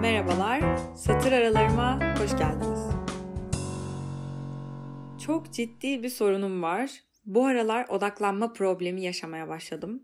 Merhabalar, satır aralarıma hoş geldiniz. Çok ciddi bir sorunum var. Bu aralar odaklanma problemi yaşamaya başladım.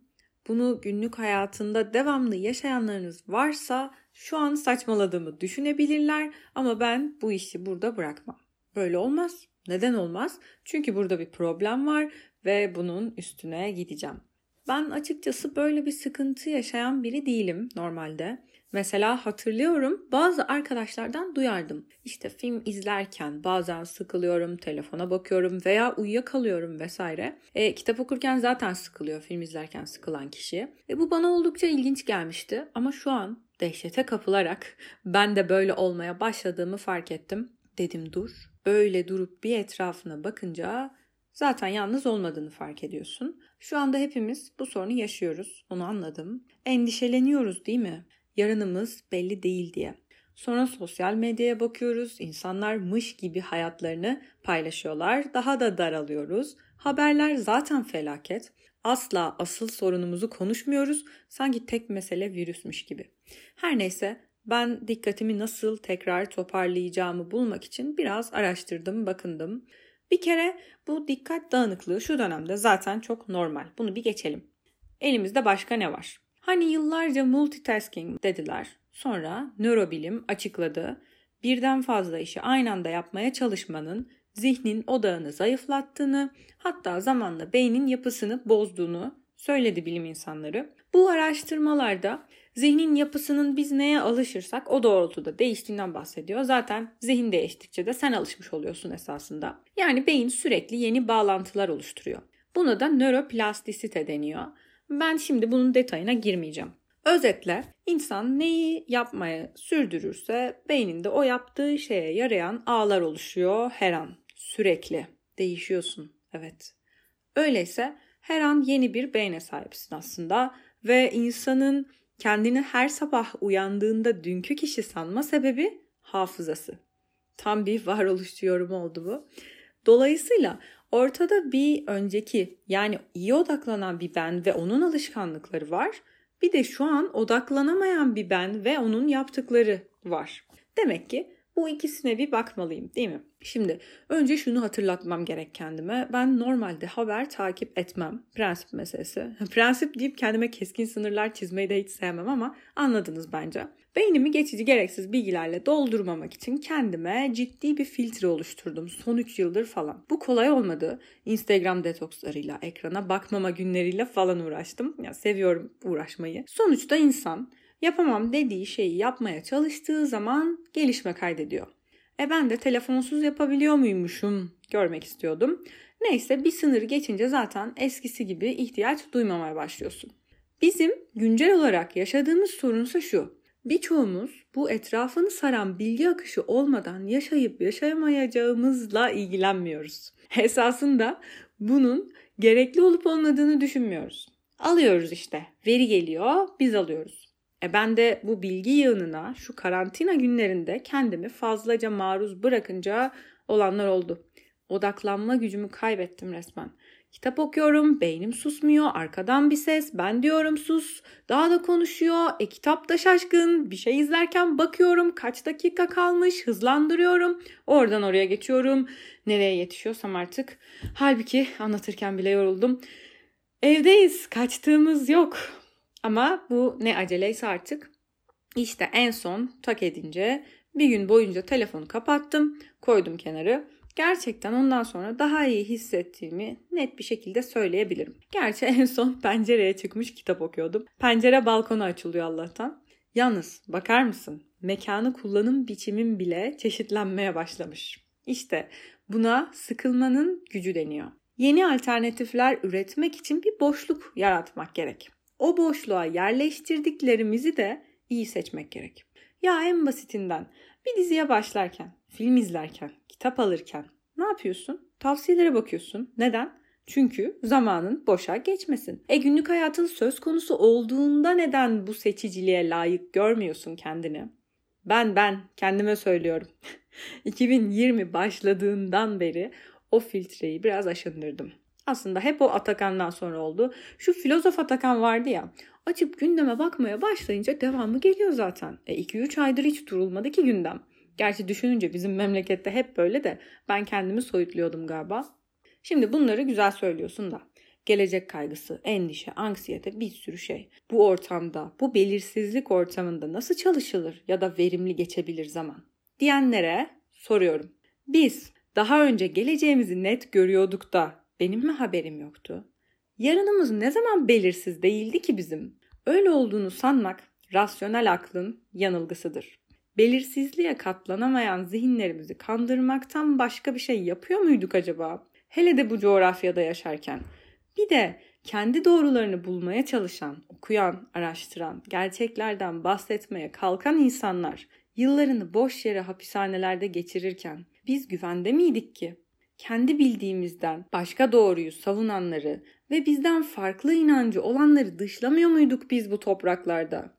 Bunu günlük hayatında devamlı yaşayanlarınız varsa şu an saçmaladığımı düşünebilirler ama ben bu işi burada bırakmam. Böyle olmaz. Neden olmaz? Çünkü burada bir problem var ve bunun üstüne gideceğim. Ben açıkçası böyle bir sıkıntı yaşayan biri değilim normalde. Mesela hatırlıyorum bazı arkadaşlardan duyardım. İşte film izlerken bazen sıkılıyorum, telefona bakıyorum veya uyuyakalıyorum vesaire. E, kitap okurken zaten sıkılıyor film izlerken sıkılan kişi. E, bu bana oldukça ilginç gelmişti ama şu an dehşete kapılarak ben de böyle olmaya başladığımı fark ettim. Dedim dur. Öyle durup bir etrafına bakınca zaten yalnız olmadığını fark ediyorsun. Şu anda hepimiz bu sorunu yaşıyoruz. Onu anladım. Endişeleniyoruz değil mi? Yarınımız belli değil diye. Sonra sosyal medyaya bakıyoruz. İnsanlar mış gibi hayatlarını paylaşıyorlar. Daha da daralıyoruz. Haberler zaten felaket. Asla asıl sorunumuzu konuşmuyoruz. Sanki tek mesele virüsmüş gibi. Her neyse ben dikkatimi nasıl tekrar toparlayacağımı bulmak için biraz araştırdım, bakındım. Bir kere bu dikkat dağınıklığı şu dönemde zaten çok normal. Bunu bir geçelim. Elimizde başka ne var? Hani yıllarca multitasking dediler. Sonra nörobilim açıkladı. Birden fazla işi aynı anda yapmaya çalışmanın zihnin odağını zayıflattığını, hatta zamanla beynin yapısını bozduğunu söyledi bilim insanları. Bu araştırmalarda zihnin yapısının biz neye alışırsak o doğrultuda değiştiğinden bahsediyor. Zaten zihin değiştikçe de sen alışmış oluyorsun esasında. Yani beyin sürekli yeni bağlantılar oluşturuyor. Buna da nöroplastisite deniyor. Ben şimdi bunun detayına girmeyeceğim. Özetle insan neyi yapmaya sürdürürse beyninde o yaptığı şeye yarayan ağlar oluşuyor her an. Sürekli değişiyorsun. Evet. Öyleyse her an yeni bir beyne sahipsin aslında ve insanın kendini her sabah uyandığında dünkü kişi sanma sebebi hafızası. Tam bir varoluşçu yorum oldu bu. Dolayısıyla ortada bir önceki yani iyi odaklanan bir ben ve onun alışkanlıkları var. Bir de şu an odaklanamayan bir ben ve onun yaptıkları var. Demek ki bu ikisine bir bakmalıyım değil mi? Şimdi önce şunu hatırlatmam gerek kendime. Ben normalde haber takip etmem. Prensip meselesi. Prensip deyip kendime keskin sınırlar çizmeyi de hiç sevmem ama anladınız bence. Beynimi geçici gereksiz bilgilerle doldurmamak için kendime ciddi bir filtre oluşturdum son 3 yıldır falan. Bu kolay olmadı. Instagram detokslarıyla, ekrana bakmama günleriyle falan uğraştım. Ya seviyorum uğraşmayı. Sonuçta insan yapamam dediği şeyi yapmaya çalıştığı zaman gelişme kaydediyor. E ben de telefonsuz yapabiliyor muymuşum görmek istiyordum. Neyse bir sınır geçince zaten eskisi gibi ihtiyaç duymamaya başlıyorsun. Bizim güncel olarak yaşadığımız sorunsa şu. Birçoğumuz bu etrafını saran bilgi akışı olmadan yaşayıp yaşayamayacağımızla ilgilenmiyoruz. Esasında bunun gerekli olup olmadığını düşünmüyoruz. Alıyoruz işte. Veri geliyor, biz alıyoruz. E ben de bu bilgi yığınına şu karantina günlerinde kendimi fazlaca maruz bırakınca olanlar oldu. Odaklanma gücümü kaybettim resmen. Kitap okuyorum, beynim susmuyor, arkadan bir ses, ben diyorum sus, daha da konuşuyor, e kitap da şaşkın, bir şey izlerken bakıyorum, kaç dakika kalmış, hızlandırıyorum, oradan oraya geçiyorum, nereye yetişiyorsam artık. Halbuki anlatırken bile yoruldum. Evdeyiz, kaçtığımız yok. Ama bu ne aceleyse artık. İşte en son tak edince bir gün boyunca telefonu kapattım, koydum kenarı Gerçekten ondan sonra daha iyi hissettiğimi net bir şekilde söyleyebilirim. Gerçi en son pencereye çıkmış kitap okuyordum. Pencere balkona açılıyor Allah'tan. Yalnız bakar mısın? Mekanı kullanım biçimim bile çeşitlenmeye başlamış. İşte buna sıkılmanın gücü deniyor. Yeni alternatifler üretmek için bir boşluk yaratmak gerek. O boşluğa yerleştirdiklerimizi de iyi seçmek gerek. Ya en basitinden bir diziye başlarken, film izlerken, kitap alırken ne yapıyorsun? Tavsiyelere bakıyorsun. Neden? Çünkü zamanın boşa geçmesin. E günlük hayatın söz konusu olduğunda neden bu seçiciliğe layık görmüyorsun kendini? Ben ben kendime söylüyorum. 2020 başladığından beri o filtreyi biraz aşındırdım. Aslında hep o Atakan'dan sonra oldu. Şu filozof Atakan vardı ya. Açıp gündeme bakmaya başlayınca devamı geliyor zaten. 2-3 e, aydır hiç durulmadı ki gündem. Gerçi düşününce bizim memlekette hep böyle de ben kendimi soyutluyordum galiba. Şimdi bunları güzel söylüyorsun da. Gelecek kaygısı, endişe, anksiyete bir sürü şey. Bu ortamda, bu belirsizlik ortamında nasıl çalışılır ya da verimli geçebilir zaman? Diyenlere soruyorum. Biz daha önce geleceğimizi net görüyorduk da benim mi haberim yoktu? Yarınımız ne zaman belirsiz değildi ki bizim? Öyle olduğunu sanmak rasyonel aklın yanılgısıdır. Belirsizliğe katlanamayan zihinlerimizi kandırmaktan başka bir şey yapıyor muyduk acaba? Hele de bu coğrafyada yaşarken. Bir de kendi doğrularını bulmaya çalışan, okuyan, araştıran, gerçeklerden bahsetmeye kalkan insanlar yıllarını boş yere hapishanelerde geçirirken biz güvende miydik ki? Kendi bildiğimizden başka doğruyu savunanları ve bizden farklı inancı olanları dışlamıyor muyduk biz bu topraklarda?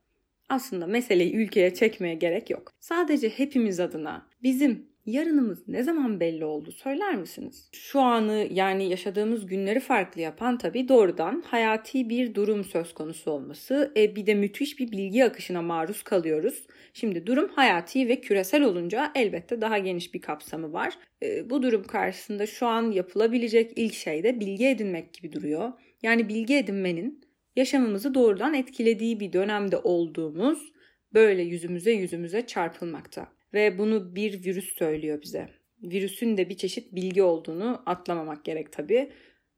Aslında meseleyi ülkeye çekmeye gerek yok. Sadece hepimiz adına bizim yarınımız ne zaman belli oldu söyler misiniz? Şu anı yani yaşadığımız günleri farklı yapan tabii doğrudan hayati bir durum söz konusu olması. E, bir de müthiş bir bilgi akışına maruz kalıyoruz. Şimdi durum hayati ve küresel olunca elbette daha geniş bir kapsamı var. E, bu durum karşısında şu an yapılabilecek ilk şey de bilgi edinmek gibi duruyor. Yani bilgi edinmenin yaşamımızı doğrudan etkilediği bir dönemde olduğumuz böyle yüzümüze yüzümüze çarpılmakta. Ve bunu bir virüs söylüyor bize. Virüsün de bir çeşit bilgi olduğunu atlamamak gerek tabii.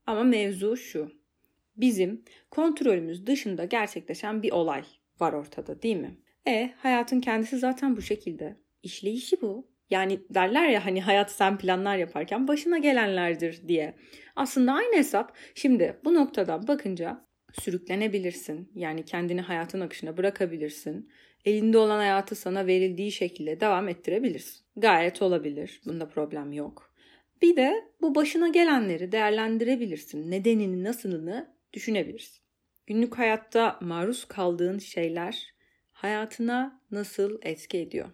Ama mevzu şu. Bizim kontrolümüz dışında gerçekleşen bir olay var ortada değil mi? E hayatın kendisi zaten bu şekilde. İşleyişi bu. Yani derler ya hani hayat sen planlar yaparken başına gelenlerdir diye. Aslında aynı hesap. Şimdi bu noktadan bakınca sürüklenebilirsin. Yani kendini hayatın akışına bırakabilirsin. Elinde olan hayatı sana verildiği şekilde devam ettirebilirsin. Gayet olabilir. Bunda problem yok. Bir de bu başına gelenleri değerlendirebilirsin. Nedenini, nasılını düşünebilirsin. Günlük hayatta maruz kaldığın şeyler hayatına nasıl etki ediyor?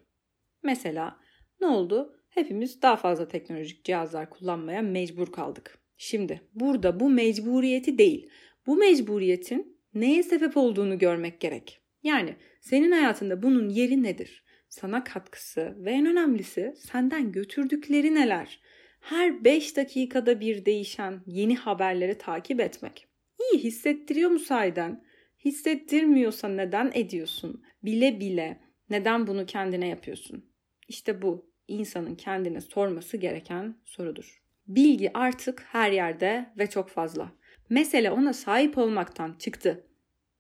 Mesela ne oldu? Hepimiz daha fazla teknolojik cihazlar kullanmaya mecbur kaldık. Şimdi burada bu mecburiyeti değil, bu mecburiyetin neye sebep olduğunu görmek gerek. Yani senin hayatında bunun yeri nedir? Sana katkısı ve en önemlisi senden götürdükleri neler? Her 5 dakikada bir değişen yeni haberleri takip etmek. İyi hissettiriyor mu sahiden? Hissettirmiyorsa neden ediyorsun? Bile bile neden bunu kendine yapıyorsun? İşte bu insanın kendine sorması gereken sorudur. Bilgi artık her yerde ve çok fazla. Mesele ona sahip olmaktan çıktı.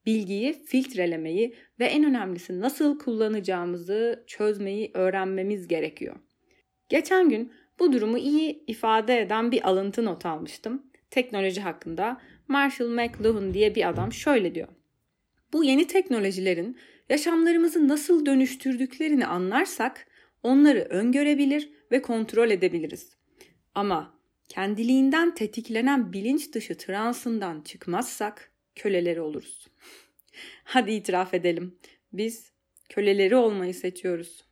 Bilgiyi filtrelemeyi ve en önemlisi nasıl kullanacağımızı çözmeyi öğrenmemiz gerekiyor. Geçen gün bu durumu iyi ifade eden bir alıntı not almıştım. Teknoloji hakkında Marshall McLuhan diye bir adam şöyle diyor. Bu yeni teknolojilerin yaşamlarımızı nasıl dönüştürdüklerini anlarsak onları öngörebilir ve kontrol edebiliriz. Ama kendiliğinden tetiklenen bilinç dışı transından çıkmazsak köleleri oluruz. Hadi itiraf edelim. Biz köleleri olmayı seçiyoruz.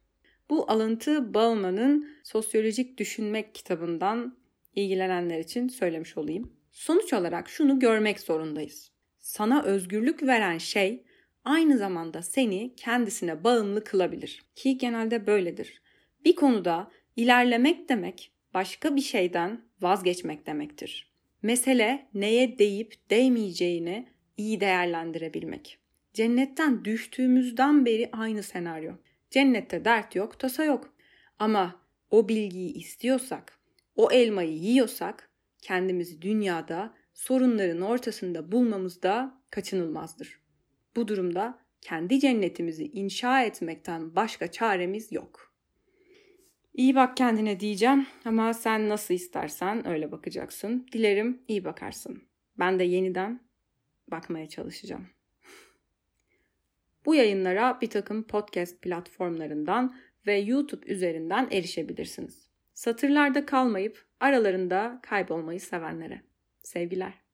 Bu alıntı Bauman'ın Sosyolojik Düşünmek kitabından ilgilenenler için söylemiş olayım. Sonuç olarak şunu görmek zorundayız. Sana özgürlük veren şey aynı zamanda seni kendisine bağımlı kılabilir. Ki genelde böyledir. Bir konuda ilerlemek demek başka bir şeyden vazgeçmek demektir. Mesele neye değip değmeyeceğini iyi değerlendirebilmek. Cennetten düştüğümüzden beri aynı senaryo. Cennette dert yok, tasa yok. Ama o bilgiyi istiyorsak, o elmayı yiyorsak kendimizi dünyada sorunların ortasında bulmamız da kaçınılmazdır. Bu durumda kendi cennetimizi inşa etmekten başka çaremiz yok.'' İyi bak kendine diyeceğim ama sen nasıl istersen öyle bakacaksın. Dilerim iyi bakarsın. Ben de yeniden bakmaya çalışacağım. Bu yayınlara bir takım podcast platformlarından ve YouTube üzerinden erişebilirsiniz. Satırlarda kalmayıp aralarında kaybolmayı sevenlere. Sevgiler.